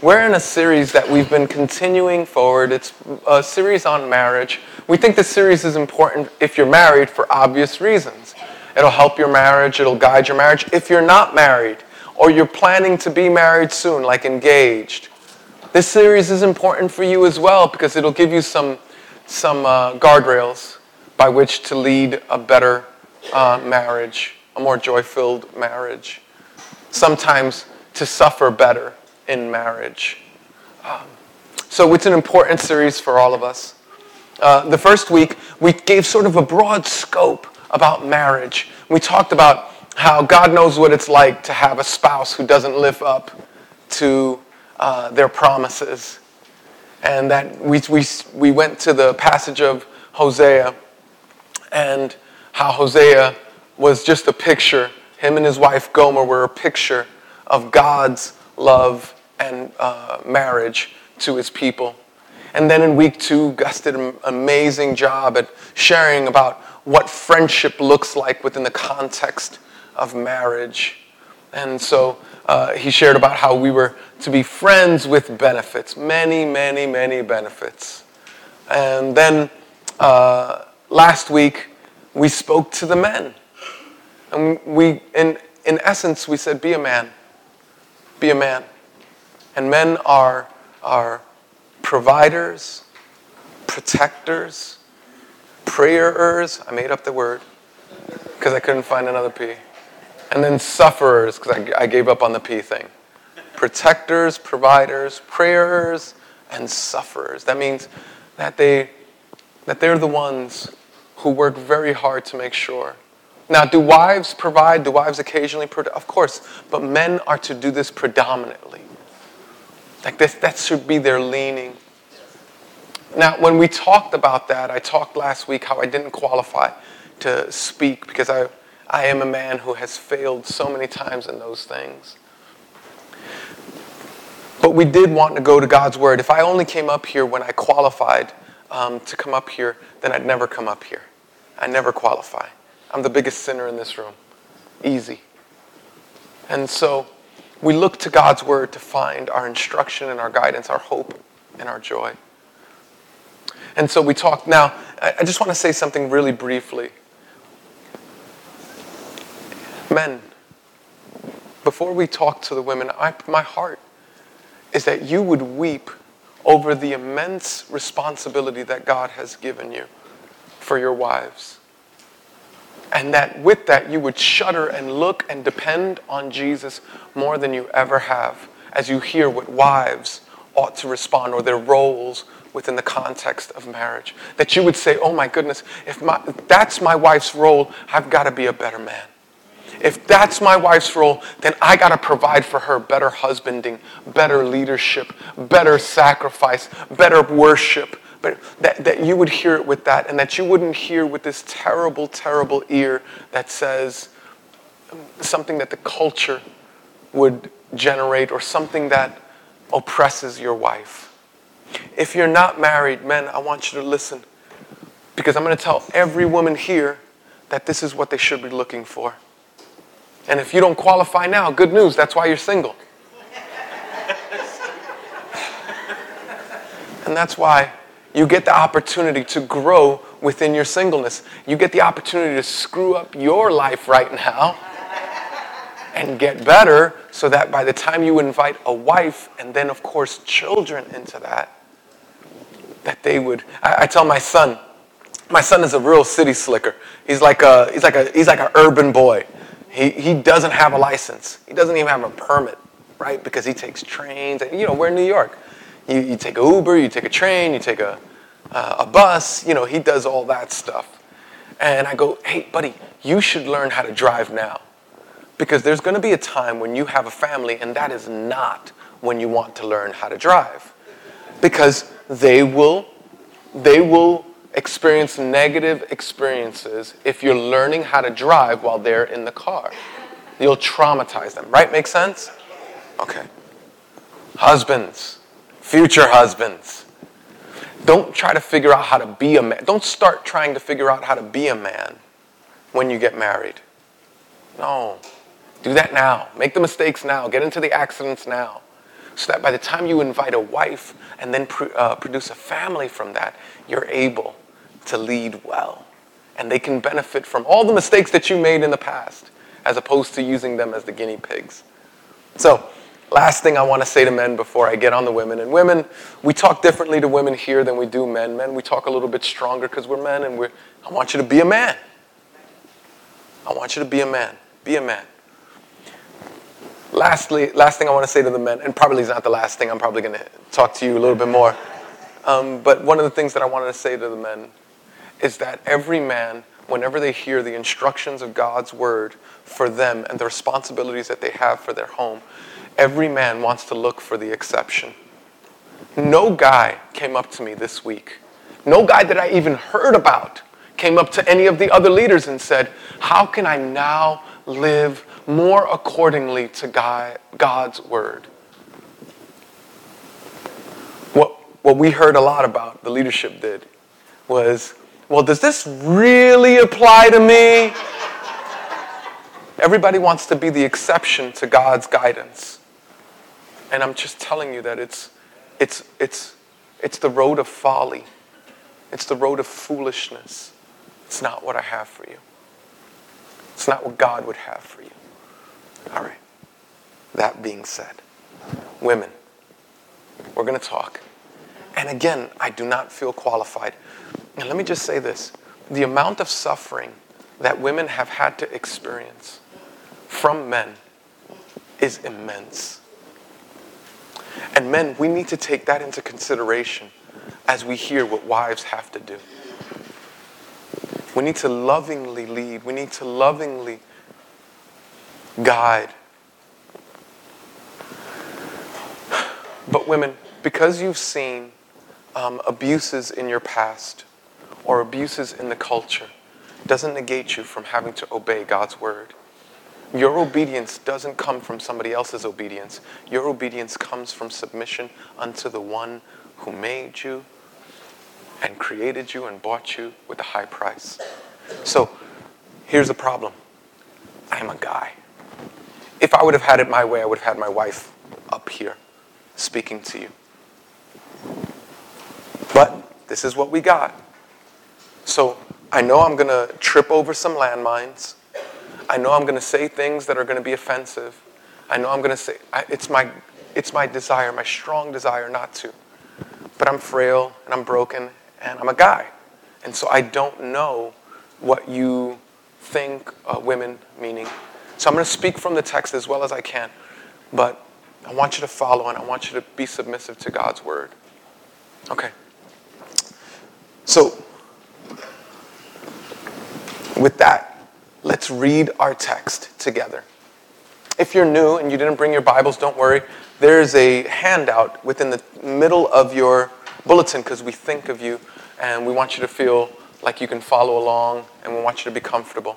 we're in a series that we've been continuing forward. It's a series on marriage. We think this series is important if you're married for obvious reasons. It'll help your marriage, it'll guide your marriage. If you're not married or you're planning to be married soon, like engaged, this series is important for you as well because it'll give you some, some uh, guardrails by which to lead a better uh, marriage, a more joy filled marriage. Sometimes to suffer better in marriage. Um, so it's an important series for all of us. Uh, the first week, we gave sort of a broad scope about marriage. We talked about how God knows what it's like to have a spouse who doesn't live up to uh, their promises. And that we, we, we went to the passage of Hosea and how Hosea was just a picture, him and his wife Gomer were a picture of God's love and uh, marriage to his people. And then in week two, Gus did an amazing job at sharing about what friendship looks like within the context of marriage. And so uh, he shared about how we were to be friends with benefits, many, many, many benefits. And then uh, last week, we spoke to the men. And we, in, in essence, we said, be a man. Be a man. And men are, are providers, protectors, prayerers. I made up the word because I couldn't find another P. And then sufferers because I, I gave up on the P thing. Protectors, providers, prayers, and sufferers. That means that, they, that they're the ones who work very hard to make sure. Now, do wives provide? Do wives occasionally provide? Of course, but men are to do this predominantly. Like this, that should be their leaning. Now, when we talked about that, I talked last week how I didn't qualify to speak because I, I am a man who has failed so many times in those things. But we did want to go to God's Word. If I only came up here when I qualified um, to come up here, then I'd never come up here. I never qualify. I'm the biggest sinner in this room. Easy. And so we look to God's Word to find our instruction and our guidance, our hope and our joy. And so we talk now. I just want to say something really briefly. Men, before we talk to the women, I, my heart is that you would weep over the immense responsibility that God has given you for your wives. And that with that, you would shudder and look and depend on Jesus more than you ever have as you hear what wives ought to respond or their roles within the context of marriage. That you would say, oh my goodness, if, my, if that's my wife's role, I've got to be a better man. If that's my wife's role, then I got to provide for her better husbanding, better leadership, better sacrifice, better worship. But that, that you would hear it with that, and that you wouldn't hear with this terrible, terrible ear that says um, something that the culture would generate or something that oppresses your wife. If you're not married, men, I want you to listen because I'm going to tell every woman here that this is what they should be looking for. And if you don't qualify now, good news, that's why you're single. and that's why you get the opportunity to grow within your singleness. You get the opportunity to screw up your life right now and get better so that by the time you invite a wife and then, of course, children into that, that they would. I, I tell my son, my son is a real city slicker. He's like a, he's like a, he's like an urban boy. He, he doesn't have a license. He doesn't even have a permit, right? Because he takes trains. And, you know, we're in New York. You, you take a Uber, you take a train, you take a, uh, a bus. You know, he does all that stuff. And I go, hey, buddy, you should learn how to drive now. Because there's going to be a time when you have a family, and that is not when you want to learn how to drive. Because they will, they will experience negative experiences if you're learning how to drive while they're in the car. You'll traumatize them, right? Make sense? Okay. Husbands, future husbands, don't try to figure out how to be a man. Don't start trying to figure out how to be a man when you get married. No. Do that now. Make the mistakes now. Get into the accidents now so that by the time you invite a wife and then pr- uh, produce a family from that, you're able to lead well. And they can benefit from all the mistakes that you made in the past, as opposed to using them as the guinea pigs. So, last thing I want to say to men before I get on the women. And women, we talk differently to women here than we do men. Men, we talk a little bit stronger because we're men, and we're, I want you to be a man. I want you to be a man. Be a man. Lastly, last thing I want to say to the men, and probably is not the last thing, I'm probably going to talk to you a little bit more. Um, but one of the things that I wanted to say to the men is that every man, whenever they hear the instructions of God's word for them and the responsibilities that they have for their home, every man wants to look for the exception. No guy came up to me this week, no guy that I even heard about came up to any of the other leaders and said, How can I now live more accordingly to God's word? What, what we heard a lot about, the leadership did, was, Well, does this really apply to me? Everybody wants to be the exception to God's guidance. And I'm just telling you that it's, it's, it's, it's the road of folly. It's the road of foolishness. It's not what I have for you. It's not what God would have for you. All right. That being said, women, we're going to talk. And again, I do not feel qualified. And let me just say this the amount of suffering that women have had to experience from men is immense. And men, we need to take that into consideration as we hear what wives have to do. We need to lovingly lead. We need to lovingly guide. But, women, because you've seen um, abuses in your past or abuses in the culture, doesn't negate you from having to obey God's word. Your obedience doesn't come from somebody else's obedience. Your obedience comes from submission unto the one who made you, and created you and bought you with a high price. So here's the problem I'm a guy. If I would have had it my way, I would have had my wife up here speaking to you. But this is what we got. So I know I'm going to trip over some landmines. I know I'm going to say things that are going to be offensive. I know I'm going to say, it's my, it's my desire, my strong desire not to. But I'm frail and I'm broken and I'm a guy. And so I don't know what you think uh, women meaning. So I'm going to speak from the text as well as I can, but I want you to follow and I want you to be submissive to God's word. Okay. So, with that, let's read our text together. If you're new and you didn't bring your Bibles, don't worry. There's a handout within the middle of your bulletin because we think of you and we want you to feel like you can follow along and we want you to be comfortable.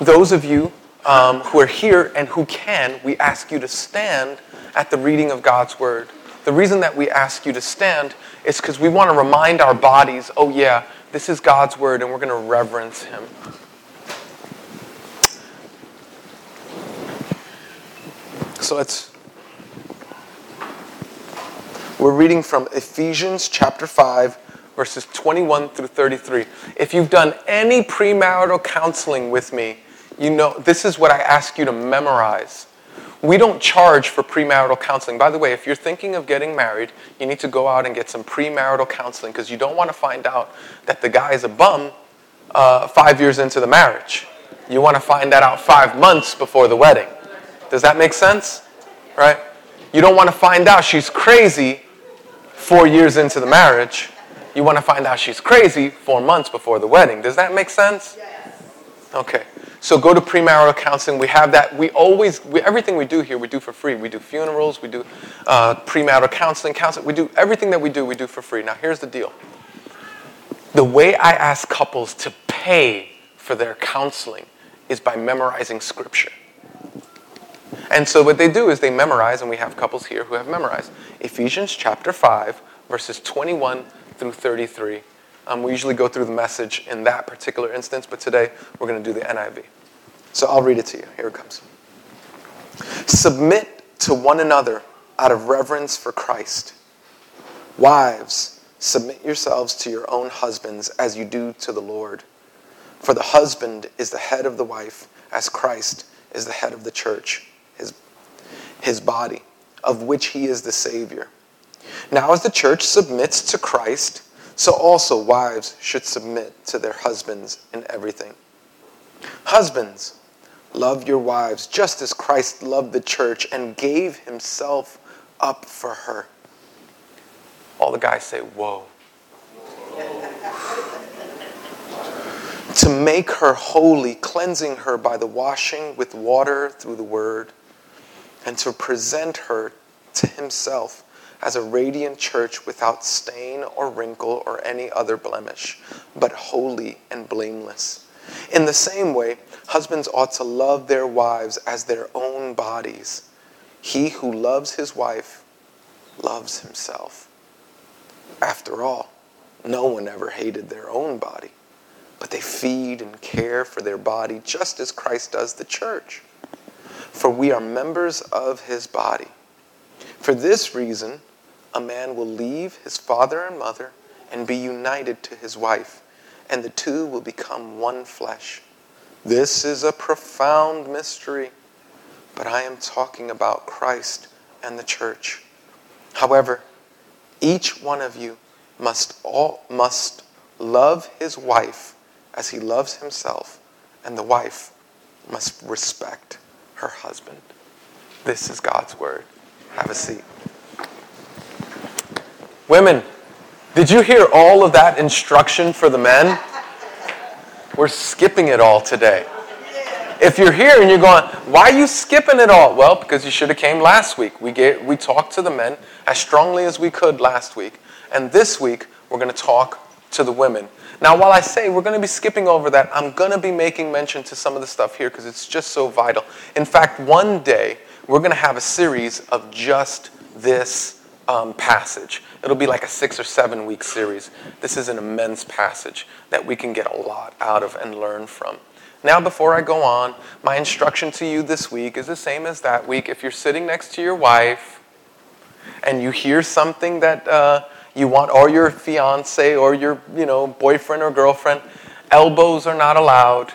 Those of you um, who are here and who can, we ask you to stand at the reading of God's word. The reason that we ask you to stand is because we want to remind our bodies oh, yeah, this is God's word and we're going to reverence Him. So let's we're reading from Ephesians chapter 5, verses 21 through 33. If you've done any premarital counseling with me, you know this is what I ask you to memorize. We don't charge for premarital counseling. By the way, if you're thinking of getting married, you need to go out and get some premarital counseling because you don't want to find out that the guy is a bum uh, five years into the marriage. You want to find that out five months before the wedding. Does that make sense? Right? You don't want to find out she's crazy four years into the marriage. You want to find out she's crazy four months before the wedding. Does that make sense? Yes. Okay. So go to premarital counseling. We have that. We always, we, everything we do here, we do for free. We do funerals, we do uh, premarital counseling, counseling. We do everything that we do, we do for free. Now, here's the deal the way I ask couples to pay for their counseling is by memorizing scripture. And so what they do is they memorize, and we have couples here who have memorized Ephesians chapter 5, verses 21 through 33. Um, we usually go through the message in that particular instance, but today we're going to do the NIV. So I'll read it to you. Here it comes. Submit to one another out of reverence for Christ. Wives, submit yourselves to your own husbands as you do to the Lord. For the husband is the head of the wife, as Christ is the head of the church, his, body, of which he is the Savior. Now, as the church submits to Christ, so also wives should submit to their husbands in everything. Husbands, love your wives just as Christ loved the church and gave himself up for her. All the guys say, Whoa. to make her holy, cleansing her by the washing with water through the word, and to present her to himself as a radiant church without stain or wrinkle or any other blemish, but holy and blameless. In the same way, husbands ought to love their wives as their own bodies. He who loves his wife loves himself. After all, no one ever hated their own body, but they feed and care for their body just as Christ does the church. For we are members of his body. For this reason, a man will leave his father and mother and be united to his wife, and the two will become one flesh. This is a profound mystery, but I am talking about Christ and the church. However, each one of you must all must love his wife as he loves himself, and the wife must respect her husband. This is God's word. Have a seat. Women, did you hear all of that instruction for the men? We're skipping it all today. If you're here and you're going, why are you skipping it all? Well, because you should have came last week. We, gave, we talked to the men as strongly as we could last week. And this week, we're going to talk to the women. Now, while I say we're going to be skipping over that, I'm going to be making mention to some of the stuff here because it's just so vital. In fact, one day, we're going to have a series of just this um, passage. It'll be like a six or seven week series. This is an immense passage that we can get a lot out of and learn from. Now, before I go on, my instruction to you this week is the same as that week. If you're sitting next to your wife and you hear something that uh, you want, or your fiance, or your you know boyfriend or girlfriend, elbows are not allowed.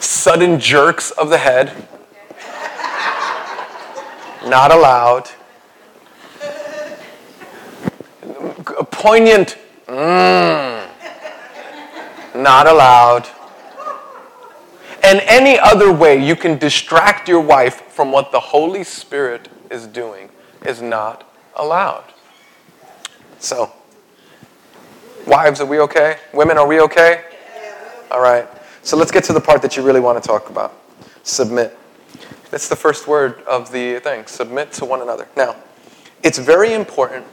Sudden jerks of the head, not allowed. a poignant, mmm, not allowed. And any other way you can distract your wife from what the Holy Spirit is doing is not allowed. So, wives, are we okay? Women, are we okay? All right. So let's get to the part that you really want to talk about submit. That's the first word of the thing submit to one another. Now, it's very important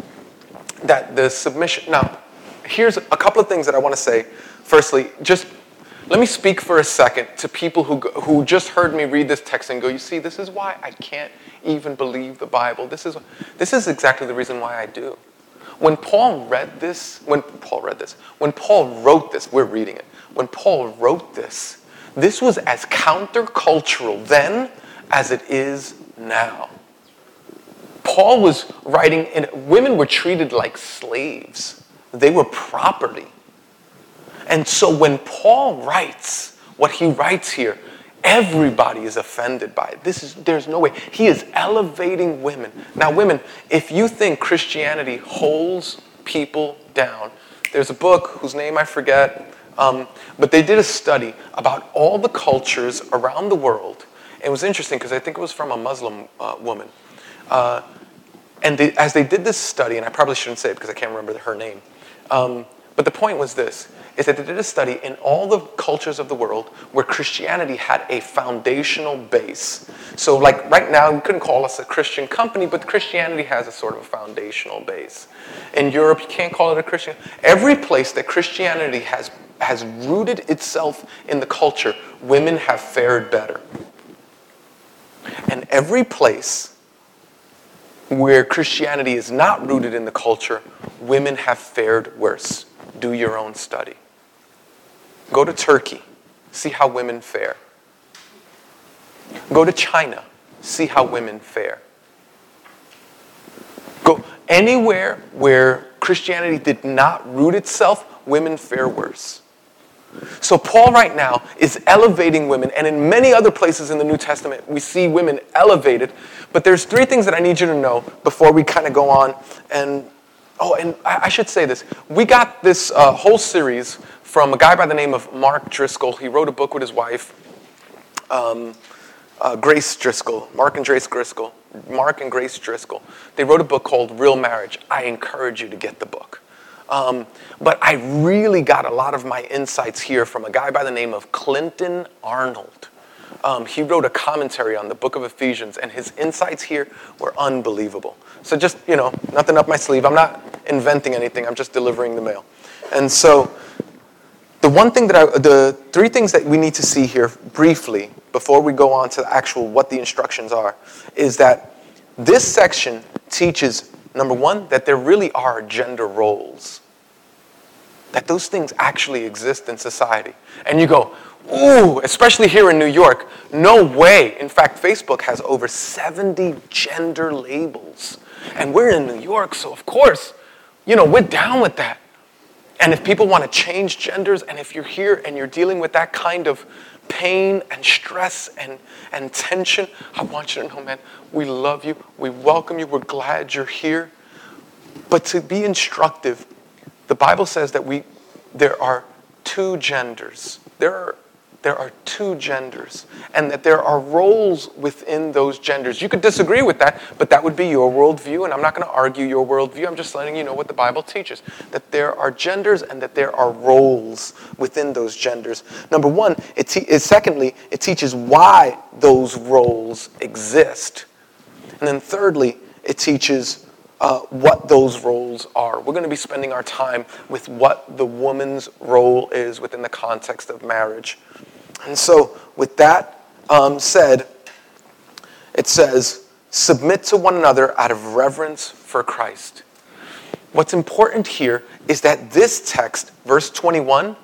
that the submission. Now, here's a couple of things that I want to say. Firstly, just let me speak for a second to people who, who just heard me read this text and go, you see, this is why I can't even believe the Bible. This is, this is exactly the reason why I do. When Paul read this, when Paul read this, when Paul wrote this, we're reading it. When Paul wrote this, this was as countercultural then as it is now. Paul was writing, and women were treated like slaves, they were property. And so when Paul writes what he writes here, everybody is offended by it. This is, there's no way. He is elevating women. Now, women, if you think Christianity holds people down, there's a book whose name I forget, um, but they did a study about all the cultures around the world. It was interesting because I think it was from a Muslim uh, woman. Uh, and they, as they did this study, and I probably shouldn't say it because I can't remember her name, um, but the point was this, is that they did a study in all the cultures of the world where Christianity had a foundational base. So like right now, we couldn't call us a Christian company, but Christianity has a sort of a foundational base. In Europe, you can't call it a Christian. Every place that Christianity has, has rooted itself in the culture, women have fared better. And every place where Christianity is not rooted in the culture, women have fared worse. Do your own study. Go to Turkey, see how women fare. Go to China, see how women fare. Go anywhere where Christianity did not root itself, women fare worse. So, Paul right now is elevating women, and in many other places in the New Testament, we see women elevated. But there's three things that I need you to know before we kind of go on. And, oh, and I, should say this. We got this uh, whole series from a guy by the name of Mark Driscoll. He wrote a book with his wife, um, uh, Grace Driscoll, Mark and Grace Driscoll. Mark and Grace Driscoll. They wrote a book called Real Marriage. I encourage you to get the book. Um, but I really got a lot of my insights here from a guy by the name of Clinton Arnold. Um, he wrote a commentary on the book of Ephesians, and his insights here were unbelievable. So, just, you know, nothing up my sleeve. I'm not inventing anything, I'm just delivering the mail. And so, the one thing that I, the three things that we need to see here briefly before we go on to the actual what the instructions are is that this section teaches Number one, that there really are gender roles. That those things actually exist in society. And you go, ooh, especially here in New York, no way. In fact, Facebook has over 70 gender labels. And we're in New York, so of course, you know, we're down with that. And if people want to change genders, and if you're here and you're dealing with that kind of pain and stress and, and tension, I want you to know, man, we love you. We welcome you. We're glad you're here. But to be instructive, the Bible says that we, there are two genders. There are, there are two genders, and that there are roles within those genders. You could disagree with that, but that would be your worldview, and I'm not going to argue your worldview. I'm just letting you know what the Bible teaches that there are genders and that there are roles within those genders. Number one, it te- secondly, it teaches why those roles exist. And then thirdly, it teaches uh, what those roles are. We're going to be spending our time with what the woman's role is within the context of marriage. And so, with that um, said, it says, submit to one another out of reverence for Christ. What's important here is that this text, verse 21,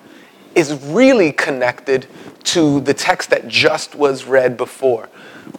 is really connected to the text that just was read before.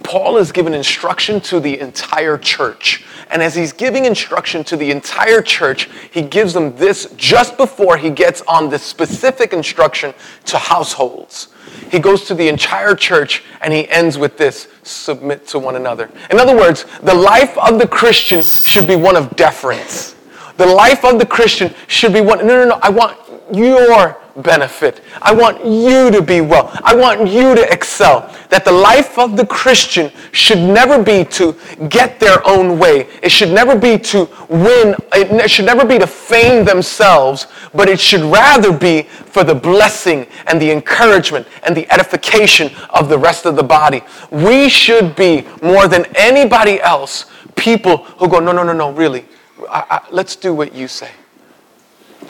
Paul is giving instruction to the entire church. And as he's giving instruction to the entire church, he gives them this just before he gets on the specific instruction to households. He goes to the entire church and he ends with this submit to one another. In other words, the life of the Christian should be one of deference. The life of the Christian should be one, no, no, no, I want your benefit. I want you to be well. I want you to excel. That the life of the Christian should never be to get their own way. It should never be to win. It should never be to fame themselves, but it should rather be for the blessing and the encouragement and the edification of the rest of the body. We should be more than anybody else people who go, no, no, no, no, really. I, I, let's do what you say.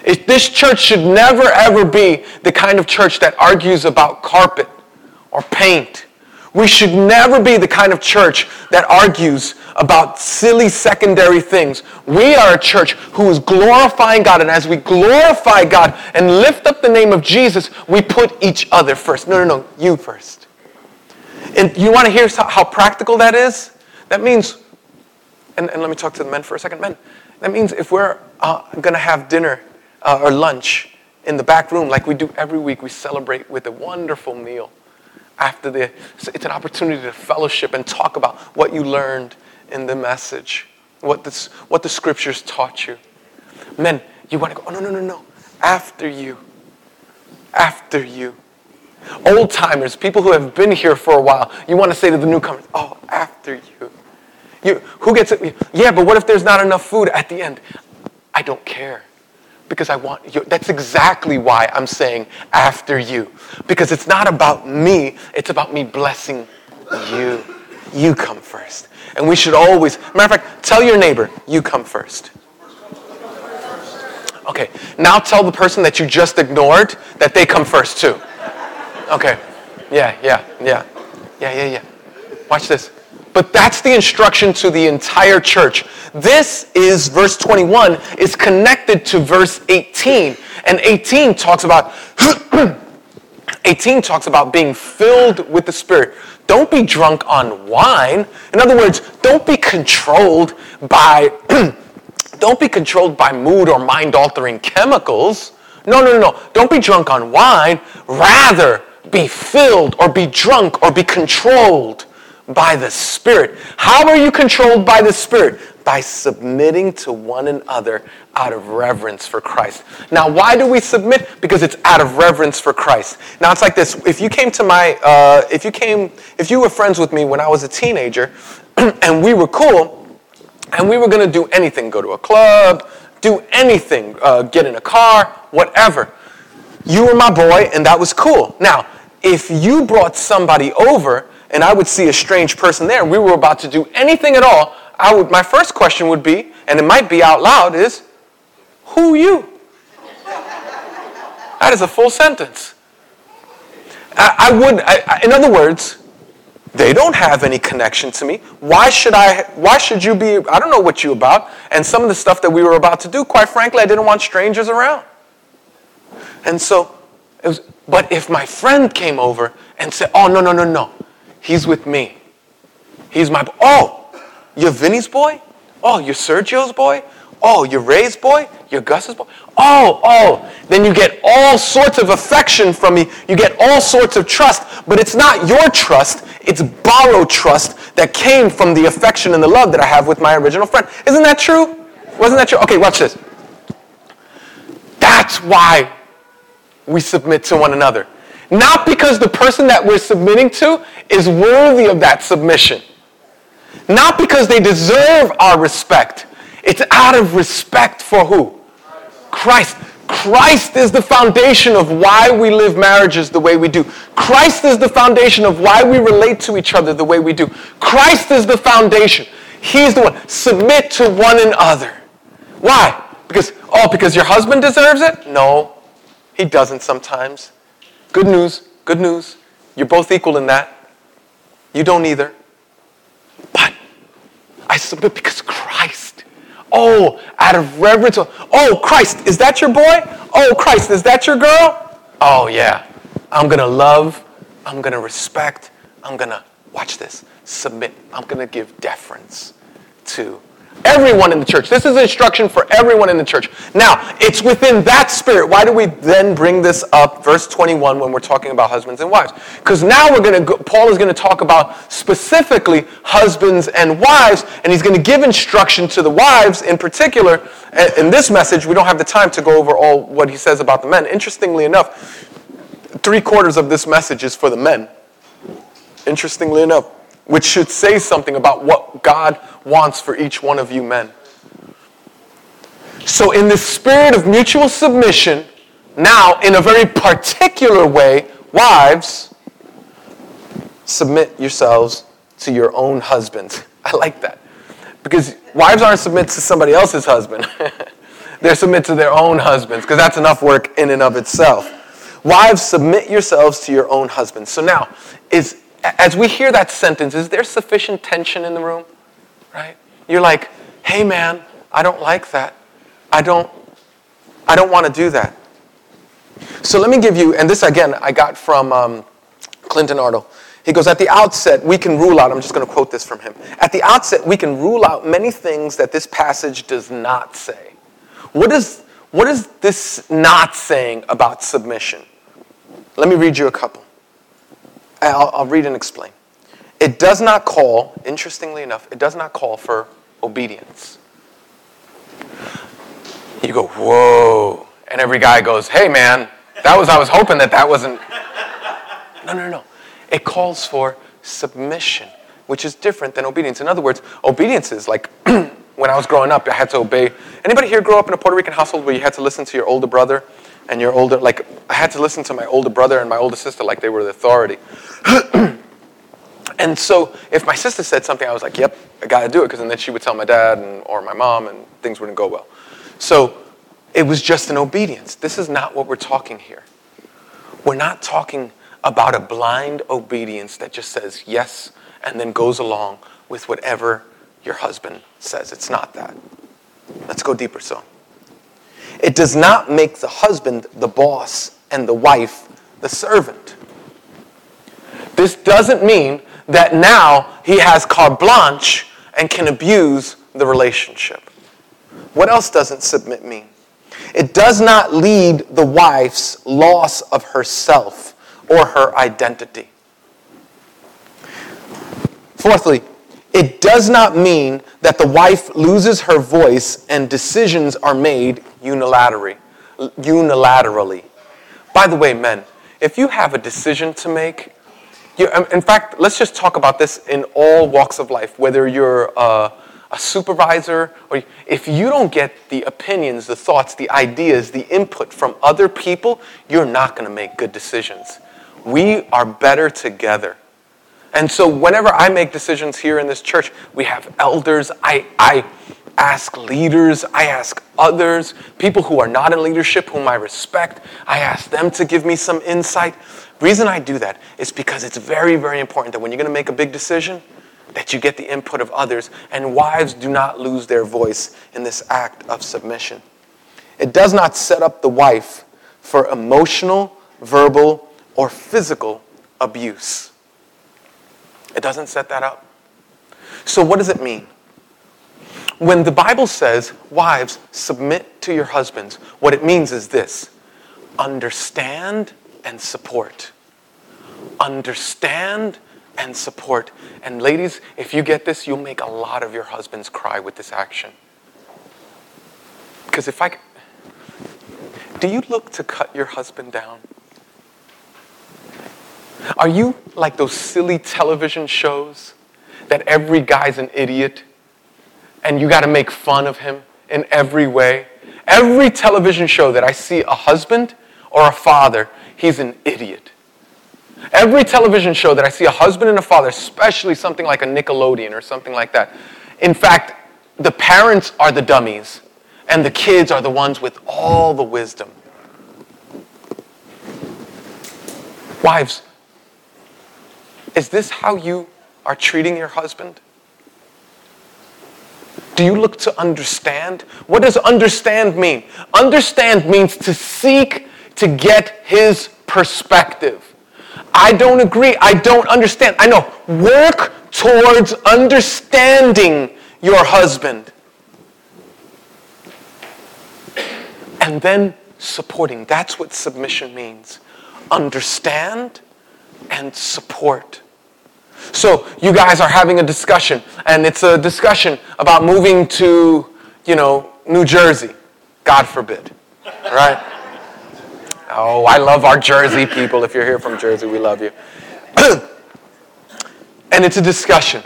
It, this church should never ever be the kind of church that argues about carpet or paint. We should never be the kind of church that argues about silly secondary things. We are a church who is glorifying God, and as we glorify God and lift up the name of Jesus, we put each other first. No, no, no, you first. And you want to hear how practical that is? That means, and, and let me talk to the men for a second. Men, that means if we're uh, going to have dinner uh, or lunch in the back room like we do every week. We celebrate with a wonderful meal. After the, it's an opportunity to fellowship and talk about what you learned in the message, what, this, what the scriptures taught you. Men, you want to go, oh, no, no, no, no. After you. After you. Old timers, people who have been here for a while, you want to say to the newcomers, oh, after you. You, who gets it? Yeah, but what if there's not enough food at the end? I don't care because I want you. That's exactly why I'm saying after you. Because it's not about me, it's about me blessing you. You come first. And we should always, matter of fact, tell your neighbor, you come first. Okay, now tell the person that you just ignored that they come first too. Okay, yeah, yeah, yeah, yeah, yeah, yeah. Watch this. But that's the instruction to the entire church. This is verse 21 is connected to verse 18. And 18 talks about 18 talks about being filled with the Spirit. Don't be drunk on wine. In other words, don't be controlled by Don't be controlled by mood or mind altering chemicals. No, no, no. Don't be drunk on wine. Rather, be filled or be drunk or be controlled by the Spirit. How are you controlled by the Spirit? By submitting to one another out of reverence for Christ. Now, why do we submit? Because it's out of reverence for Christ. Now, it's like this. If you came to my, uh, if you came, if you were friends with me when I was a teenager, and we were cool, and we were going to do anything, go to a club, do anything, uh, get in a car, whatever. You were my boy, and that was cool. Now, if you brought somebody over and I would see a strange person there, and we were about to do anything at all, I would, my first question would be, and it might be out loud, is, who you? That is a full sentence. I, I would, I, in other words, they don't have any connection to me. Why should I, why should you be, I don't know what you're about. And some of the stuff that we were about to do, quite frankly, I didn't want strangers around. And so, was, but if my friend came over and said, oh, no, no, no, no, he's with me. He's my, oh, you're Vinny's boy? Oh, you're Sergio's boy? Oh, you're Ray's boy? You're Gus's boy? Oh, oh. Then you get all sorts of affection from me. You get all sorts of trust. But it's not your trust, it's borrowed trust that came from the affection and the love that I have with my original friend. Isn't that true? Wasn't that true? Okay, watch this. That's why we submit to one another. Not because the person that we're submitting to is worthy of that submission. Not because they deserve our respect it's out of respect for who? Christ. Christ is the foundation of why we live marriages the way we do. Christ is the foundation of why we relate to each other the way we do. Christ is the foundation. He's the one. Submit to one another. Why? Because, oh, because your husband deserves it? No, he doesn't sometimes. Good news, good news. You're both equal in that. You don't either. But I submit because Christ Oh, out of reverence. Oh, Christ, is that your boy? Oh, Christ, is that your girl? Oh, yeah. I'm going to love. I'm going to respect. I'm going to, watch this, submit. I'm going to give deference to Everyone in the church. This is instruction for everyone in the church. Now, it's within that spirit. Why do we then bring this up, verse 21, when we're talking about husbands and wives? Because now we're going to, Paul is going to talk about specifically husbands and wives, and he's going to give instruction to the wives in particular. In this message, we don't have the time to go over all what he says about the men. Interestingly enough, three quarters of this message is for the men. Interestingly enough which should say something about what God wants for each one of you men. So, in the spirit of mutual submission, now in a very particular way, wives, submit yourselves to your own husbands. I like that. Because wives aren't submit to somebody else's husband. They're submit to their own husbands, because that's enough work in and of itself. Wives, submit yourselves to your own husbands. So now, is as we hear that sentence, is there sufficient tension in the room? Right? You're like, hey man, I don't like that. I don't, I don't want to do that. So let me give you, and this again I got from um, Clinton Arnold. He goes, at the outset, we can rule out, I'm just going to quote this from him. At the outset, we can rule out many things that this passage does not say. What is, what is this not saying about submission? Let me read you a couple. I'll, I'll read and explain. It does not call, interestingly enough, it does not call for obedience. You go, whoa. And every guy goes, hey man, that was, I was hoping that that wasn't. No, no, no. It calls for submission, which is different than obedience. In other words, obedience is like when I was growing up, I had to obey. Anybody here grow up in a Puerto Rican household where you had to listen to your older brother and your older, like, I had to listen to my older brother and my older sister like they were the authority. and so if my sister said something, I was like, yep, I got to do it, because then she would tell my dad and, or my mom, and things wouldn't go well. So it was just an obedience. This is not what we're talking here. We're not talking about a blind obedience that just says yes and then goes along with whatever your husband says. It's not that. Let's go deeper so. It does not make the husband the boss and the wife the servant. This doesn't mean that now he has carte blanche and can abuse the relationship. What else doesn't submit mean? It does not lead the wife's loss of herself or her identity. Fourthly, it does not mean that the wife loses her voice and decisions are made unilaterally. unilaterally. By the way, men, if you have a decision to make, you, um, in fact, let's just talk about this in all walks of life, whether you're uh, a supervisor or if you don't get the opinions, the thoughts, the ideas, the input from other people, you're not going to make good decisions. We are better together. And so, whenever I make decisions here in this church, we have elders. I, I ask leaders, I ask others, people who are not in leadership, whom I respect, I ask them to give me some insight. reason I do that is because it's very, very important that when you're going to make a big decision, that you get the input of others, and wives do not lose their voice in this act of submission. It does not set up the wife for emotional, verbal, or physical abuse. It doesn't set that up. So, what does it mean? When the Bible says, wives, submit to your husbands, what it means is this understand and support. Understand and support. And, ladies, if you get this, you'll make a lot of your husbands cry with this action. Because if I. Do you look to cut your husband down? Are you like those silly television shows that every guy's an idiot and you got to make fun of him in every way? Every television show that I see a husband or a father, he's an idiot. Every television show that I see a husband and a father, especially something like a Nickelodeon or something like that, in fact, the parents are the dummies and the kids are the ones with all the wisdom. Wives, is this how you are treating your husband? Do you look to understand? What does understand mean? Understand means to seek to get his perspective. I don't agree. I don't understand. I know. Work towards understanding your husband. And then supporting. That's what submission means. Understand and support. So you guys are having a discussion, and it's a discussion about moving to, you know, New Jersey. God forbid. Right? Oh, I love our Jersey people. If you're here from Jersey, we love you. and it's a discussion.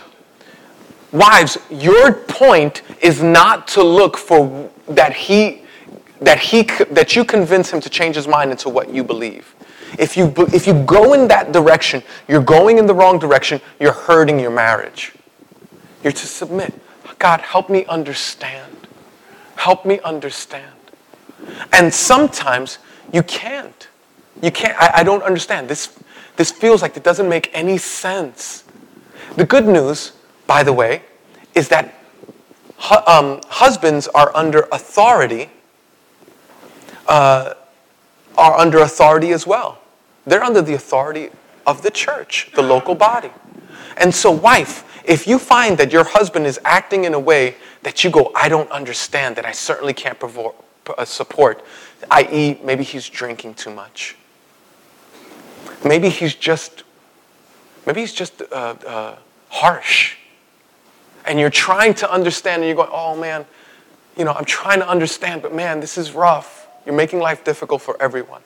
Wives, your point is not to look for that he that he that you convince him to change his mind into what you believe. If you, if you go in that direction, you're going in the wrong direction, you're hurting your marriage. You're to submit. God, help me understand. Help me understand. And sometimes you can't. You can't. I, I don't understand. This, this feels like it doesn't make any sense. The good news, by the way, is that hu- um, husbands are under authority. Uh, are under authority as well. They're under the authority of the church, the local body. And so, wife, if you find that your husband is acting in a way that you go, I don't understand, that I certainly can't uh, support, i.e., maybe he's drinking too much. Maybe he's just, maybe he's just uh, uh, harsh. And you're trying to understand, and you're going, oh man, you know, I'm trying to understand, but man, this is rough. You're making life difficult for everyone.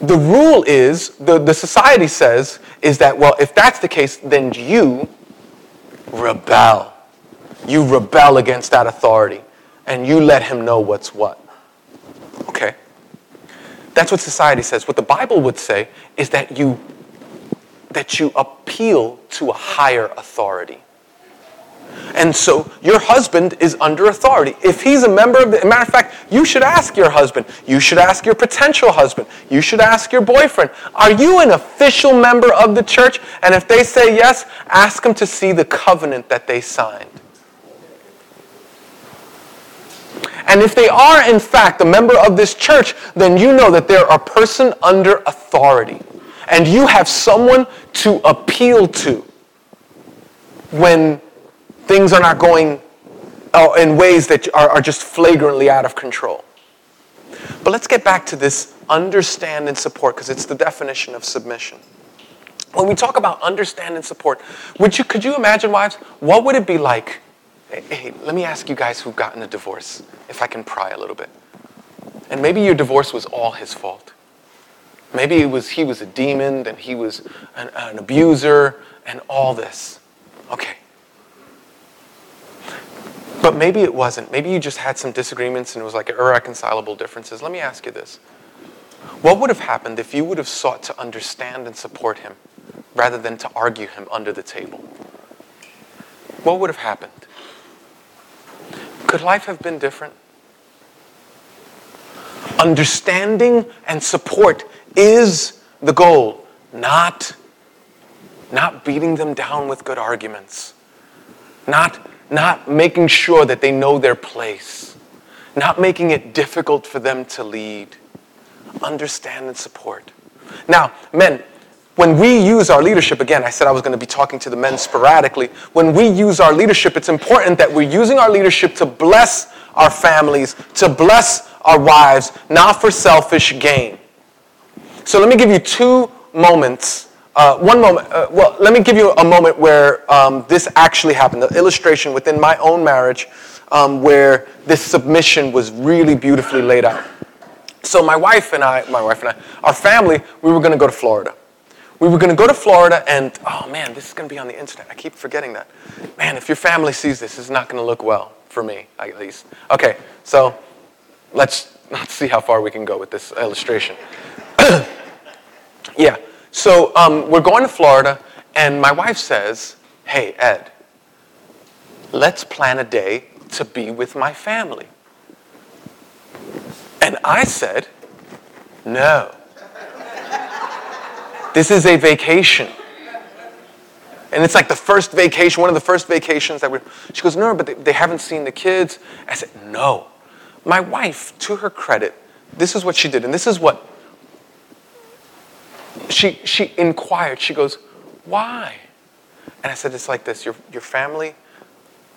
The rule is, the, the society says, is that, well, if that's the case, then you rebel. You rebel against that authority and you let him know what's what. Okay. That's what society says. What the Bible would say is that you that you appeal to a higher authority. And so your husband is under authority. If he's a member of the matter of fact, you should ask your husband. You should ask your potential husband. You should ask your boyfriend. Are you an official member of the church? And if they say yes, ask them to see the covenant that they signed. And if they are, in fact, a member of this church, then you know that they're a person under authority. And you have someone to appeal to when things are not going uh, in ways that are, are just flagrantly out of control. But let's get back to this understand and support because it's the definition of submission. When we talk about understand and support, would you, could you imagine, wives, what would it be like? Hey, let me ask you guys who've gotten a divorce, if I can pry a little bit. And maybe your divorce was all his fault. Maybe it was he was a demon and he was an, an abuser and all this. Okay. But maybe it wasn't. Maybe you just had some disagreements and it was like irreconcilable differences. Let me ask you this. What would have happened if you would have sought to understand and support him rather than to argue him under the table? What would have happened? Could life have been different? Understanding and support is the goal, not, not beating them down with good arguments, not, not making sure that they know their place, not making it difficult for them to lead. Understand and support. Now, men, when we use our leadership, again, I said I was going to be talking to the men sporadically. When we use our leadership, it's important that we're using our leadership to bless our families, to bless our wives, not for selfish gain. So let me give you two moments. Uh, one moment, uh, well, let me give you a moment where um, this actually happened, the illustration within my own marriage um, where this submission was really beautifully laid out. So my wife and I, my wife and I, our family, we were going to go to Florida. We were going to go to Florida, and oh man, this is going to be on the internet. I keep forgetting that. Man, if your family sees this, it's not going to look well for me, at least. Okay, so let's, let's see how far we can go with this illustration. yeah. So um, we're going to Florida, and my wife says, Hey, Ed, let's plan a day to be with my family. And I said, No. This is a vacation. And it's like the first vacation, one of the first vacations that we She goes, No, but they, they haven't seen the kids. I said, No. My wife, to her credit, this is what she did, and this is what she, she inquired. She goes, Why? And I said, It's like this your, your family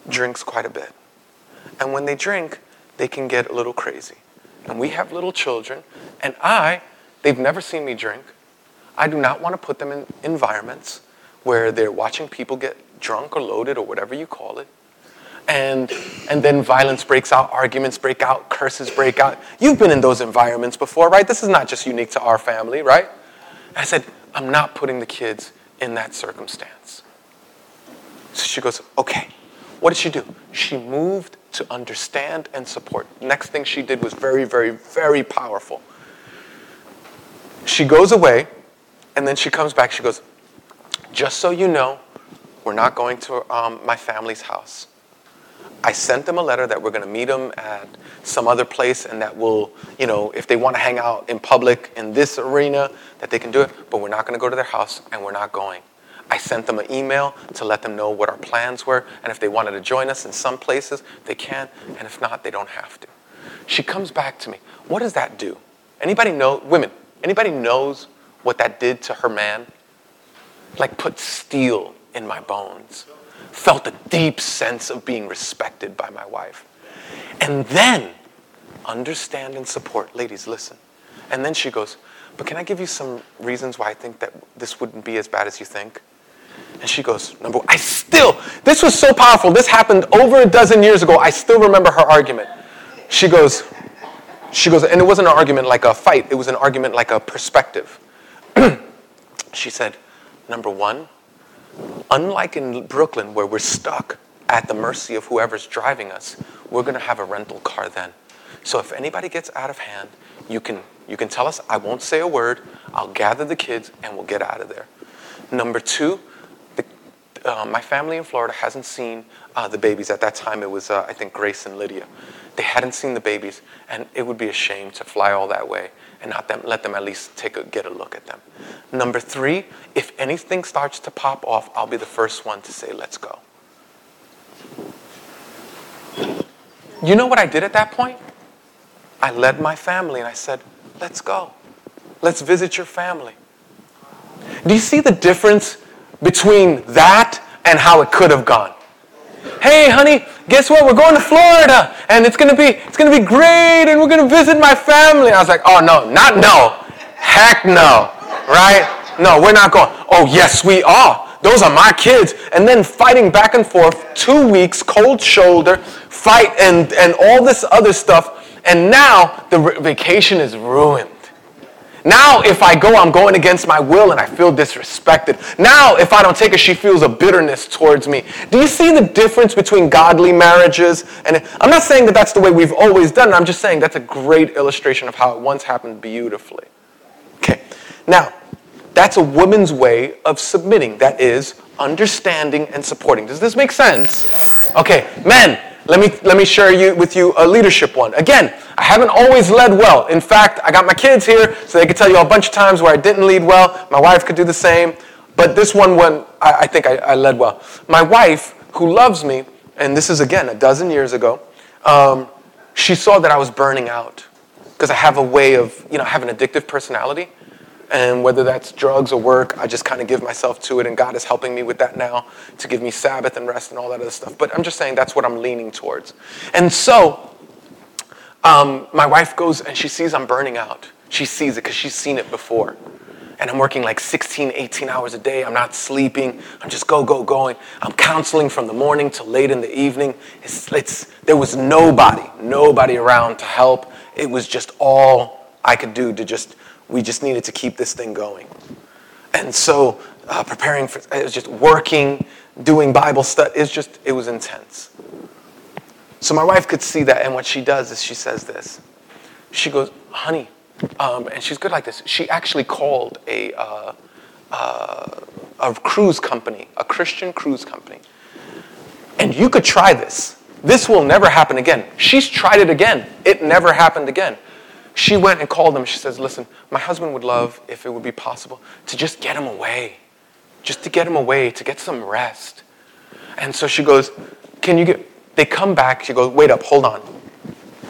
drinks quite a bit. And when they drink, they can get a little crazy. And we have little children, and I, they've never seen me drink. I do not want to put them in environments where they're watching people get drunk or loaded or whatever you call it. And, and then violence breaks out, arguments break out, curses break out. You've been in those environments before, right? This is not just unique to our family, right? I said, I'm not putting the kids in that circumstance. So she goes, okay. What did she do? She moved to understand and support. Next thing she did was very, very, very powerful. She goes away, and then she comes back. She goes, just so you know, we're not going to um, my family's house. I sent them a letter that we're going to meet them at some other place and that will, you know, if they want to hang out in public in this arena, that they can do it, but we're not going to go to their house and we're not going. I sent them an email to let them know what our plans were and if they wanted to join us in some places, they can, and if not, they don't have to. She comes back to me. What does that do? Anybody know, women, anybody knows what that did to her man? Like put steel in my bones felt a deep sense of being respected by my wife. And then, understand and support. Ladies, listen. And then she goes, But can I give you some reasons why I think that this wouldn't be as bad as you think? And she goes, Number one, I still, this was so powerful. This happened over a dozen years ago. I still remember her argument. She goes, she goes, and it wasn't an argument like a fight, it was an argument like a perspective. she said, Number one, Unlike in Brooklyn, where we're stuck at the mercy of whoever's driving us, we're going to have a rental car then. So if anybody gets out of hand, you can, you can tell us, I won't say a word, I'll gather the kids, and we'll get out of there. Number two, the, uh, my family in Florida hasn't seen uh, the babies. At that time, it was, uh, I think, Grace and Lydia. They hadn't seen the babies, and it would be a shame to fly all that way and not them, let them at least take a, get a look at them. Number three, if anything starts to pop off, I'll be the first one to say, let's go. You know what I did at that point? I led my family and I said, let's go. Let's visit your family. Do you see the difference between that and how it could have gone? Hey, honey, guess what? We're going to Florida, and it's gonna be it's gonna be great, and we're gonna visit my family. I was like, oh no, not no, heck no, right? No, we're not going. Oh yes, we are. Those are my kids. And then fighting back and forth, two weeks, cold shoulder, fight, and and all this other stuff. And now the vacation is ruined. Now, if I go, I'm going against my will and I feel disrespected. Now, if I don't take it, she feels a bitterness towards me. Do you see the difference between godly marriages? And I'm not saying that that's the way we've always done it. I'm just saying that's a great illustration of how it once happened beautifully. Okay. Now, that's a woman's way of submitting. That is understanding and supporting. Does this make sense? Okay, men, let me, let me share you, with you a leadership one. Again, I haven't always led well. In fact, I got my kids here so they could tell you a bunch of times where I didn't lead well. My wife could do the same. But this one, when I, I think I, I, led well. My wife, who loves me, and this is again a dozen years ago, um, she saw that I was burning out because I have a way of, you know, I have an addictive personality. And whether that's drugs or work, I just kind of give myself to it. And God is helping me with that now to give me Sabbath and rest and all that other stuff. But I'm just saying that's what I'm leaning towards. And so um, my wife goes and she sees I'm burning out. She sees it because she's seen it before. And I'm working like 16, 18 hours a day. I'm not sleeping. I'm just go, go, going. I'm counseling from the morning till late in the evening. It's, it's, there was nobody, nobody around to help. It was just all I could do to just we just needed to keep this thing going. And so uh, preparing for it was just working, doing Bible study. It's just it was intense. So my wife could see that, and what she does is she says this. She goes, "Honey," um, and she's good like this. She actually called a uh, uh, a cruise company, a Christian cruise company, and you could try this. This will never happen again. She's tried it again. It never happened again she went and called him. She says, Listen, my husband would love, if it would be possible, to just get him away. Just to get him away, to get some rest. And so she goes, Can you get. They come back. She goes, Wait up, hold on.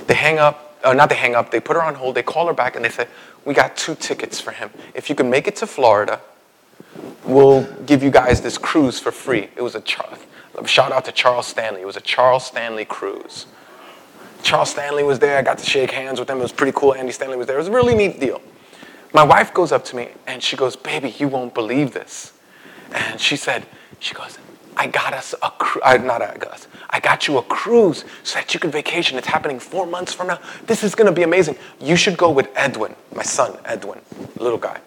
They hang up, uh, not they hang up, they put her on hold. They call her back and they say, We got two tickets for him. If you can make it to Florida, we'll give you guys this cruise for free. It was a shout out to Charles Stanley. It was a Charles Stanley cruise. Charles Stanley was there. I got to shake hands with him. It was pretty cool. Andy Stanley was there. It was a really neat deal. My wife goes up to me and she goes, Baby, you won't believe this. And she said, She goes, I got us a cruise, uh, not I got us, I got you a cruise so that you can vacation. It's happening four months from now. This is going to be amazing. You should go with Edwin, my son, Edwin, little guy.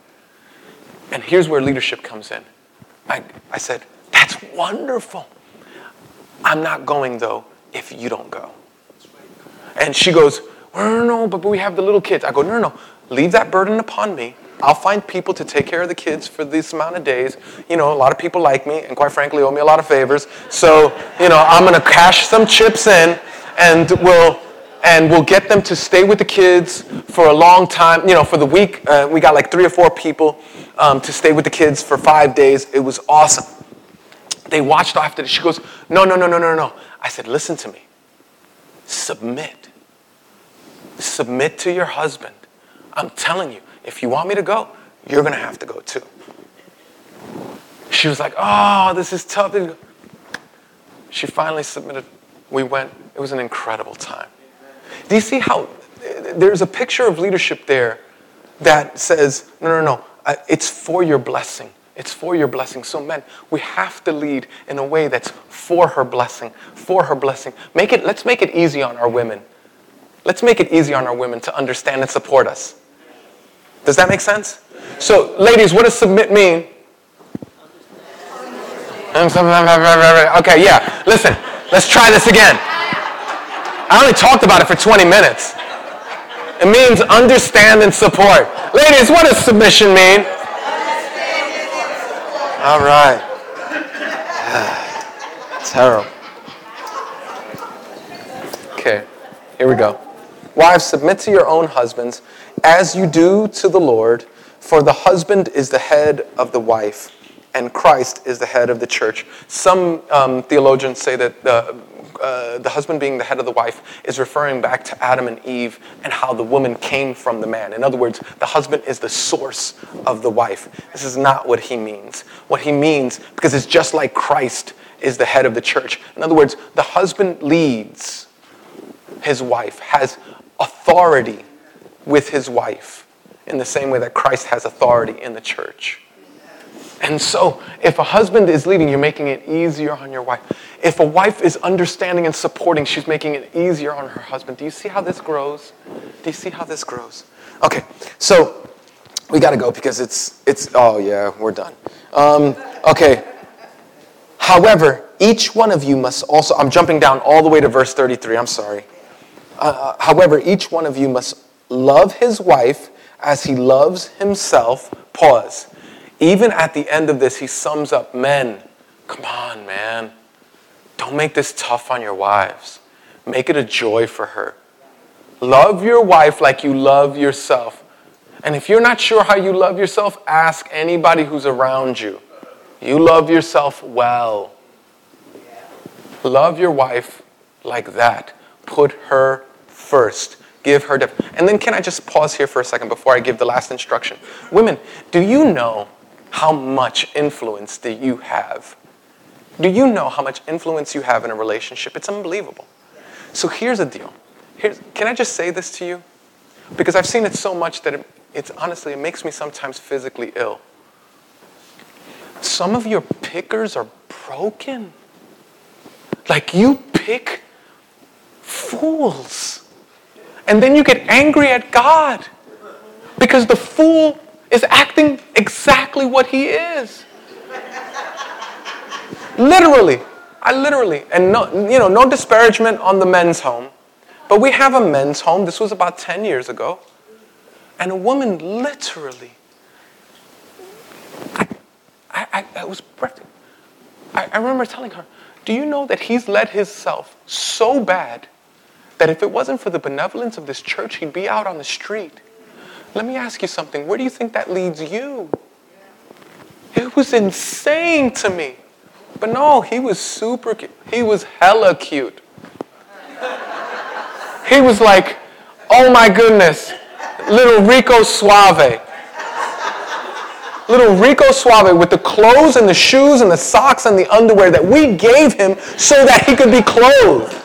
And here's where leadership comes in. I, I said, That's wonderful. I'm not going though if you don't go. And she goes, no, no, no, but we have the little kids. I go, no, no, no, leave that burden upon me. I'll find people to take care of the kids for this amount of days. You know, a lot of people like me and quite frankly owe me a lot of favors. So, you know, I'm going to cash some chips in and we'll and we'll get them to stay with the kids for a long time. You know, for the week, uh, we got like three or four people um, to stay with the kids for five days. It was awesome. They watched after this. She goes, no, no, no, no, no, no. I said, listen to me. Submit submit to your husband. I'm telling you, if you want me to go, you're going to have to go too. She was like, oh, this is tough. She finally submitted. We went. It was an incredible time. Do you see how there's a picture of leadership there that says, no, no, no, it's for your blessing. It's for your blessing. So, men, we have to lead in a way that's for her blessing, for her blessing. Make it, let's make it easy on our women. Let's make it easy on our women to understand and support us. Does that make sense? So, ladies, what does submit mean? Okay, yeah. Listen, let's try this again. I only talked about it for 20 minutes. It means understand and support. Ladies, what does submission mean? All right. Terrible. Okay, here we go. Wives, submit to your own husbands as you do to the Lord, for the husband is the head of the wife, and Christ is the head of the church. Some um, theologians say that the, uh, the husband being the head of the wife is referring back to Adam and Eve and how the woman came from the man. In other words, the husband is the source of the wife. This is not what he means. What he means, because it's just like Christ is the head of the church. In other words, the husband leads his wife, has authority with his wife in the same way that Christ has authority in the church. And so, if a husband is leading, you're making it easier on your wife. If a wife is understanding and supporting, she's making it easier on her husband. Do you see how this grows? Do you see how this grows? Okay, so we got to go because it's it's. Oh yeah, we're done. Um, okay. However, each one of you must also. I'm jumping down all the way to verse 33. I'm sorry. Uh, uh however, each one of you must love his wife as he loves himself. Pause. Even at the end of this, he sums up men, come on, man. Don't make this tough on your wives. Make it a joy for her. Love your wife like you love yourself. And if you're not sure how you love yourself, ask anybody who's around you. You love yourself well. Love your wife like that. Put her first. Give her. Def- and then, can I just pause here for a second before I give the last instruction? Women, do you know how much influence do you have? Do you know how much influence you have in a relationship? It's unbelievable. So here's the deal. Here's, can I just say this to you? Because I've seen it so much that it, it's honestly, it makes me sometimes physically ill. Some of your pickers are broken. Like you pick fools. And then you get angry at God because the fool is acting exactly what he is. literally. I literally, and no, you know, no disparagement on the men's home, but we have a men's home. This was about 10 years ago. And a woman literally, I, I, I, was breathtaking. I, I remember telling her, Do you know that he's led himself so bad that if it wasn't for the benevolence of this church, he'd be out on the street? Let me ask you something. Where do you think that leads you? It was insane to me. But no, he was super cute. He was hella cute. He was like, oh my goodness, little Rico Suave. Little Rico Suave with the clothes and the shoes and the socks and the underwear that we gave him so that he could be clothed.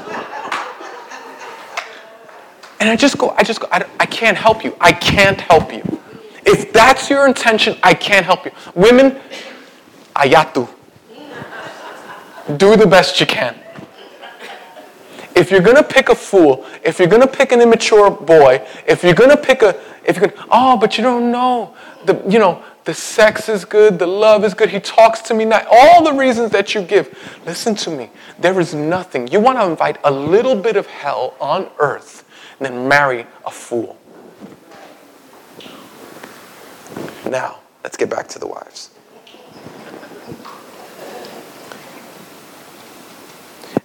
And I just go, I just go, I, I can't help you. I can't help you. If that's your intention, I can't help you. Women, ayatu. Do the best you can. If you're gonna pick a fool, if you're gonna pick an immature boy, if you're gonna pick a, if you're gonna, oh, but you don't know, the, you know, the sex is good, the love is good, he talks to me nice, all the reasons that you give. Listen to me. There is nothing. You want to invite a little bit of hell on earth then marry a fool. Now, let's get back to the wives.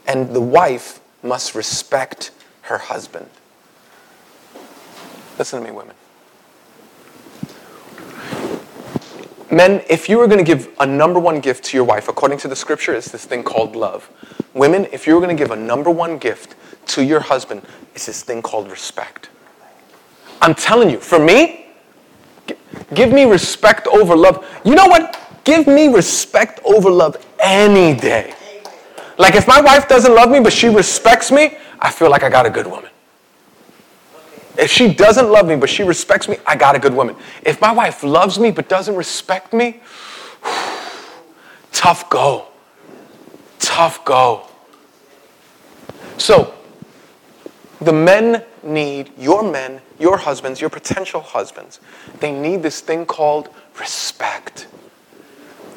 And the wife must respect her husband. Listen to me, women. Men, if you were going to give a number one gift to your wife, according to the scripture, it's this thing called love. Women, if you were going to give a number one gift to your husband, it's this thing called respect. I'm telling you, for me, give me respect over love. You know what? Give me respect over love any day. Like if my wife doesn't love me, but she respects me, I feel like I got a good woman. If she doesn't love me, but she respects me, I got a good woman. If my wife loves me, but doesn't respect me, tough go. Tough go. So, the men need, your men, your husbands, your potential husbands, they need this thing called respect.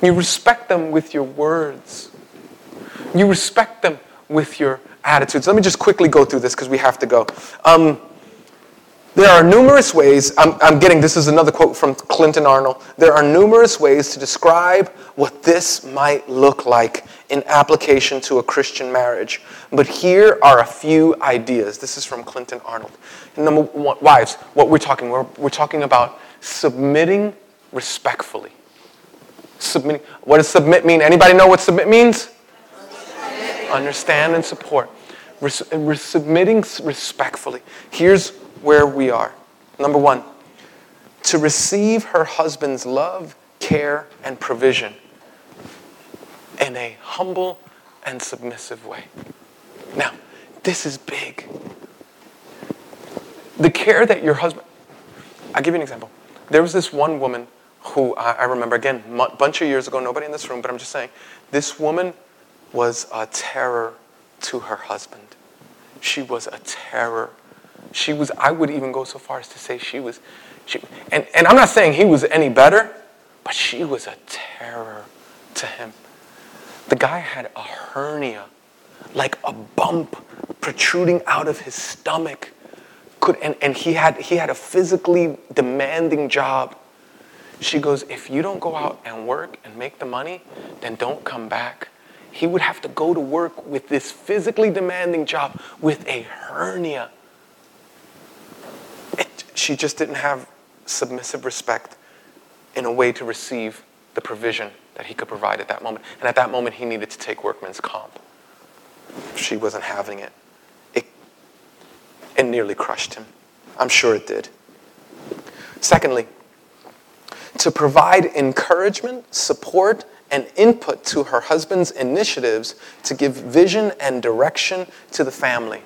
You respect them with your words. You respect them with your attitudes. Let me just quickly go through this because we have to go. Um, there are numerous ways, I'm, I'm, getting this is another quote from Clinton Arnold. There are numerous ways to describe what this might look like in application to a Christian marriage. But here are a few ideas. This is from Clinton Arnold. Number one, wives, what we're talking, we're, we're talking about submitting respectfully. Submitting. What does submit mean? Anybody know what submit means? Understand and support. Res- submitting respectfully. Here's where we are. Number one, to receive her husband's love, care, and provision in a humble and submissive way. Now, this is big. The care that your husband, I'll give you an example. There was this one woman who I, remember, again, a bunch of years ago, nobody in this room, but I'm just saying, this woman was a terror to her husband. She was a terror. She was, I would even go so far as to say she was, she, and, and I'm not saying he was any better, but she was a terror to him. The guy had a hernia, like a bump protruding out of his stomach. Could, and, and he, had, he had a physically demanding job. She goes, If you don't go out and work and make the money, then don't come back. He would have to go to work with this physically demanding job with a hernia. It, she just didn't have submissive respect in a way to receive the provision that he could provide at that moment. And at that moment, he needed to take workman's comp. She wasn't having it. It, it nearly crushed him. I'm sure it did. Secondly, to provide encouragement, support, and input to her husband's initiatives to give vision and direction to the family.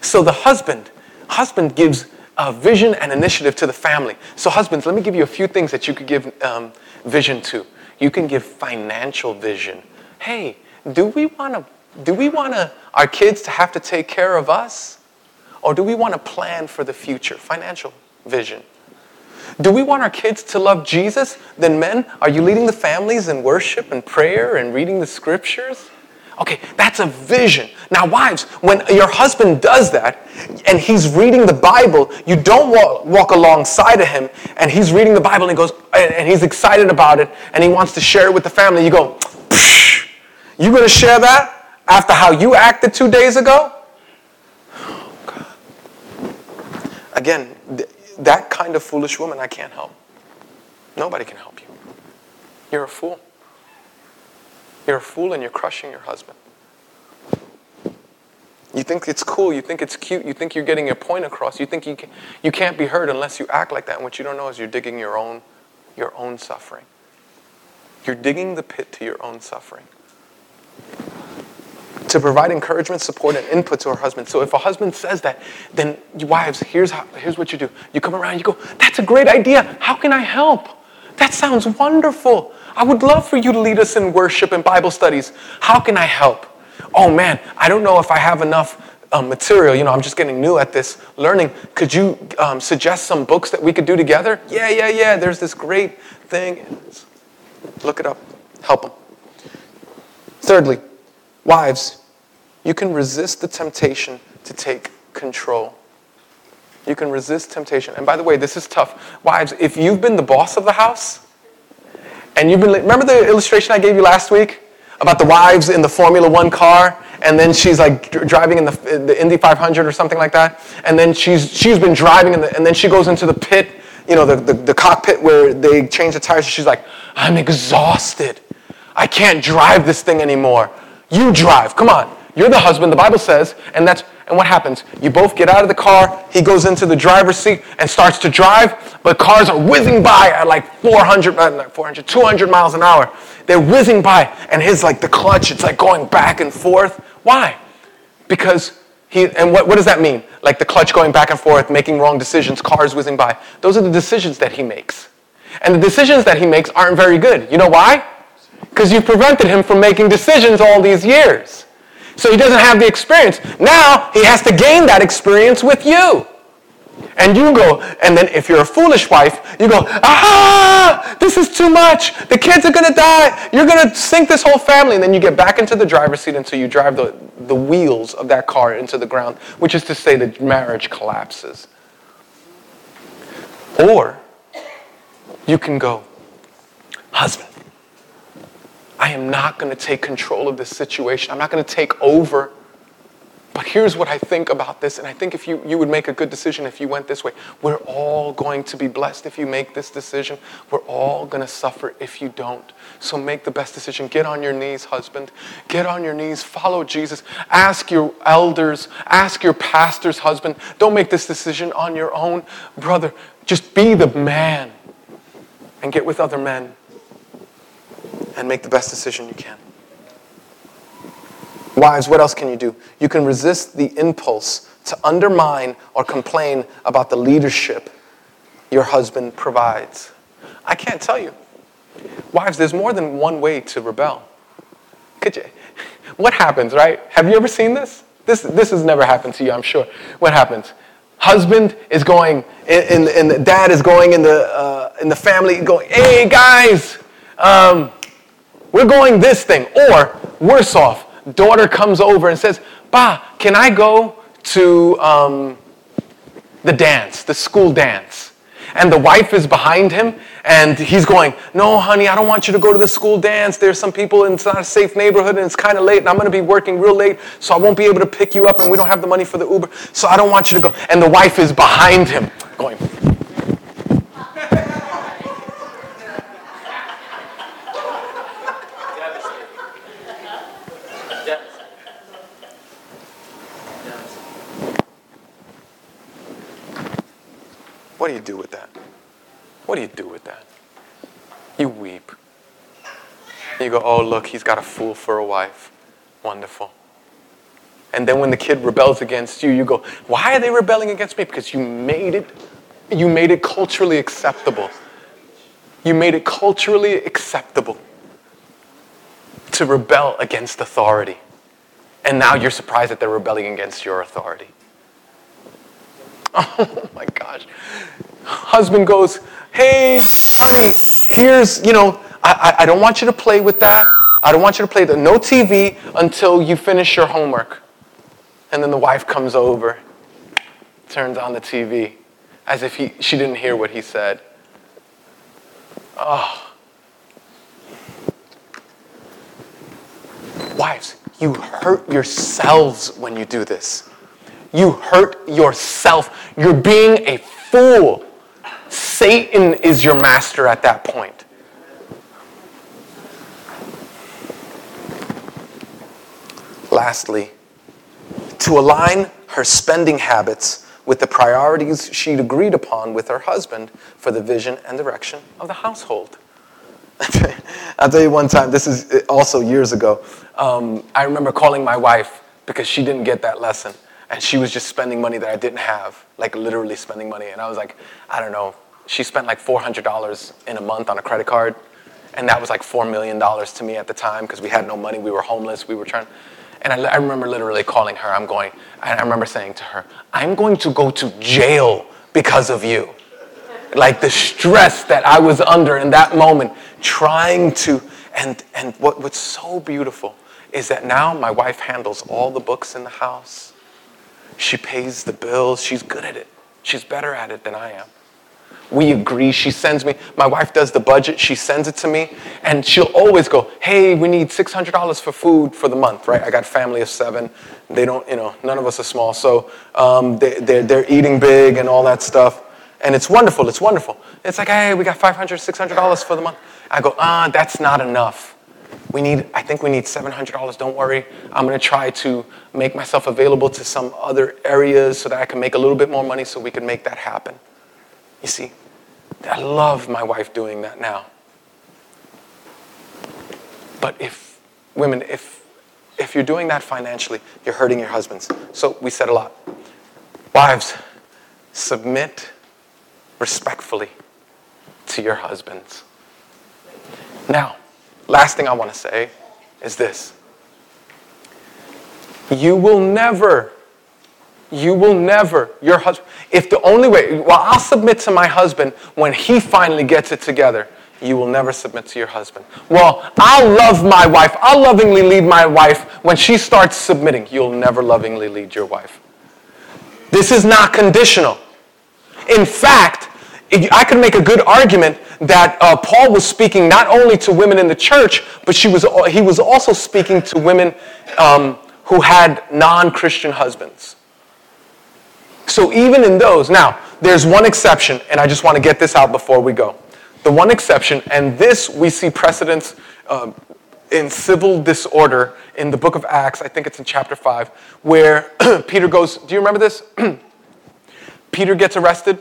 So the husband, husband gives a vision and initiative to the family. So husbands, let me give you a few things that you could give um, vision to. You can give financial vision. Hey, do we want to do we want to our kids to have to take care of us? Or do we want to plan for the future? Financial vision. Do we want our kids to love Jesus? Then, men, are you leading the families in worship and prayer and reading the scriptures? Okay, that's a vision. Now, wives, when your husband does that and he's reading the Bible, you don't walk, walk alongside of him and he's reading the Bible and he goes, and he's excited about it and he wants to share it with the family. You go, you gonna share that after how you acted two days ago? Again, that kind of foolish woman I can't help. Nobody can help you. You're a fool. You're a fool and you're crushing your husband. You think it's cool, you think it's cute, you think you're getting your point across, you think you, can, you can't be heard unless you act like that. And what you don't know is you're digging your own, your own suffering. You're digging the pit to your own suffering to provide encouragement, support, and input to her husband. So if a husband says that, then wives, here's, how, here's what you do. You come around, you go, that's a great idea. How can I help? That sounds wonderful. I would love for you to lead us in worship and Bible studies. How can I help? Oh man, I don't know if I have enough um, material. You know, I'm just getting new at this learning. Could you um, suggest some books that we could do together? Yeah, yeah, yeah. There's this great thing. Look it up. Help them. Thirdly, Wives, you can resist the temptation to take control. You can resist temptation. And by the way, this is tough. Wives, if you've been the boss of the house, and you've been, remember the illustration I gave you last week about the wives in the Formula One car? And then she's like driving in the, the Indy 500 or something like that. And then she's, she's been driving, in the, and then she goes into the pit, you know, the, the, the cockpit where they change the tires. She's like, I'm exhausted. I can't drive this thing anymore. You drive. Come on. You're the husband, the Bible says, and that's and what happens? You both get out of the car, he goes into the driver's seat and starts to drive, but cars are whizzing by at like 400, uh, not 400, 200 miles an hour. They're whizzing by, and his like the clutch, it's like going back and forth. Why? Because he, and what, what does that mean? Like the clutch going back and forth, making wrong decisions, cars whizzing by. Those are the decisions that he makes. And the decisions that he makes aren't very good. You know why? because you prevented him from making decisions all these years. So he doesn't have the experience. Now he has to gain that experience with you. And you go, and then if you're a foolish wife, you go, ah, this is too much. The kids are going to die. You're going to sink this whole family. And then you get back into the driver's seat until you drive the, the wheels of that car into the ground, which is to say the marriage collapses. Or you can go, husband, I am not going to take control of this situation. I'm not going to take over. But here's what I think about this, and I think if you, you would make a good decision if you went this way. We're all going to be blessed if you make this decision. We're all going to suffer if you don't. So make the best decision. Get on your knees, husband. Get on your knees. Follow Jesus. Ask your elders. Ask your pastor's husband. Don't make this decision on your own. Brother, just be the man and get with other men and make the best decision you can. wives, what else can you do? You can resist the impulse to undermine or complain about the leadership your husband provides. I can't tell you. Wives, there's more than one way to rebel. Could you? What happens, right? Have you ever seen this? This, this has never happened to you, I'm sure. What happens? Husband is going, and, and, dad is going in the, uh, in the family, going, hey guys, um, we're going this thing. Or, worse off, daughter comes over and says, Ba, can I go to um, the dance, the school dance? And the wife is behind him, and he's going, No, honey, I don't want you to go to the school dance. There's some people, and it's not a safe neighborhood, and it's kind of late, and I'm going to be working real late, so I won't be able to pick you up, and we don't have the money for the Uber, so I don't want you to go. And the wife is behind him, going, What do you do with that? What do you do with that? You weep. You go, oh, look, he's got a fool for a wife. Wonderful. And then when the kid rebels against you, you go, why are they rebelling against me? Because you made it, you made it culturally acceptable. You made it culturally acceptable to rebel against authority. And now you're surprised that they're rebelling against your authority. Oh my gosh. Husband goes, Hey, honey, here's, you know, I, I, I don't want you to play with that. I don't want you to play the no TV until you finish your homework. And then the wife comes over, turns on the TV, as if he, she didn't hear what he said. Oh. Wives, you hurt yourselves when you do this. You hurt yourself. You're being a fool. Satan is your master at that point. Lastly, to align her spending habits with the priorities she'd agreed upon with her husband for the vision and direction of the household. I'll tell you one time, this is also years ago. Um, I remember calling my wife because she didn't get that lesson and she was just spending money that I didn't have, like literally spending money. And I was like, I don't know. She spent like $400 in a month on a credit card, and that was like $4 million to me at the time because we had no money. We were homeless. We were trying. And I, I remember literally calling her. I'm going, and I remember saying to her, I'm going to go to jail because of you. Like the stress that I was under in that moment, trying to, and, and what, what's so beautiful is that now my wife handles all the books in the house she pays the bills. She's good at it. She's better at it than I am. We agree. She sends me, my wife does the budget. She sends it to me. And she'll always go, hey, we need $600 for food for the month, right? I got a family of seven. They don't, you know, none of us are small. So um, they, they're, they're eating big and all that stuff. And it's wonderful. It's wonderful. It's like, hey, we got $500, $600 for the month. I go, ah, that's not enough we need, I think we need $700. Don't worry. I'm going to try to make myself available to some other areas so that I can make a little bit more money so we can make that happen. You see, I love my wife doing that now. But if, women, if, if you're doing that financially, you're hurting your husbands. So we said a lot. Wives, submit respectfully to your husbands. Now, Last thing I want to say is this you will never, you will never, your husband, if the only way, well, I'll submit to my husband when he finally gets it together. You will never submit to your husband. Well, I'll love my wife. I'll lovingly lead my wife when she starts submitting. You'll never lovingly lead your wife. This is not conditional. In fact, I could make a good argument that uh, Paul was speaking not only to women in the church, but she was, he was also speaking to women um, who had non Christian husbands. So even in those, now, there's one exception, and I just want to get this out before we go. The one exception, and this we see precedence uh, in civil disorder in the book of Acts, I think it's in chapter 5, where Peter goes, Do you remember this? Peter gets arrested.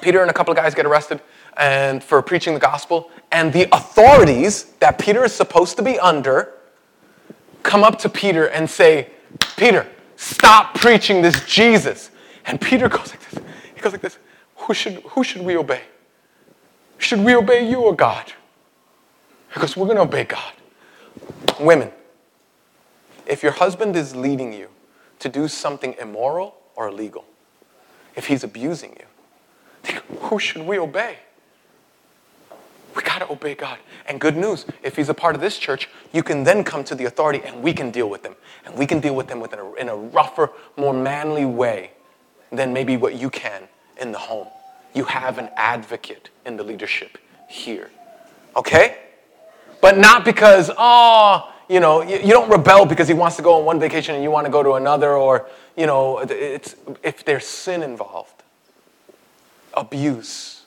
Peter and a couple of guys get arrested and for preaching the gospel, and the authorities that Peter is supposed to be under come up to Peter and say, Peter, stop preaching this Jesus. And Peter goes like this. He goes like this. Who should, who should we obey? Should we obey you or God? He goes, We're going to obey God. Women, if your husband is leading you to do something immoral or illegal, if he's abusing you, who should we obey? We got to obey God. And good news, if he's a part of this church, you can then come to the authority and we can deal with him. And we can deal with him within a, in a rougher, more manly way than maybe what you can in the home. You have an advocate in the leadership here. Okay? But not because, oh, you know, you, you, don't rebel because he wants to go on one vacation and you want to go to another, or, you know, it's, if there's sin involved, abuse,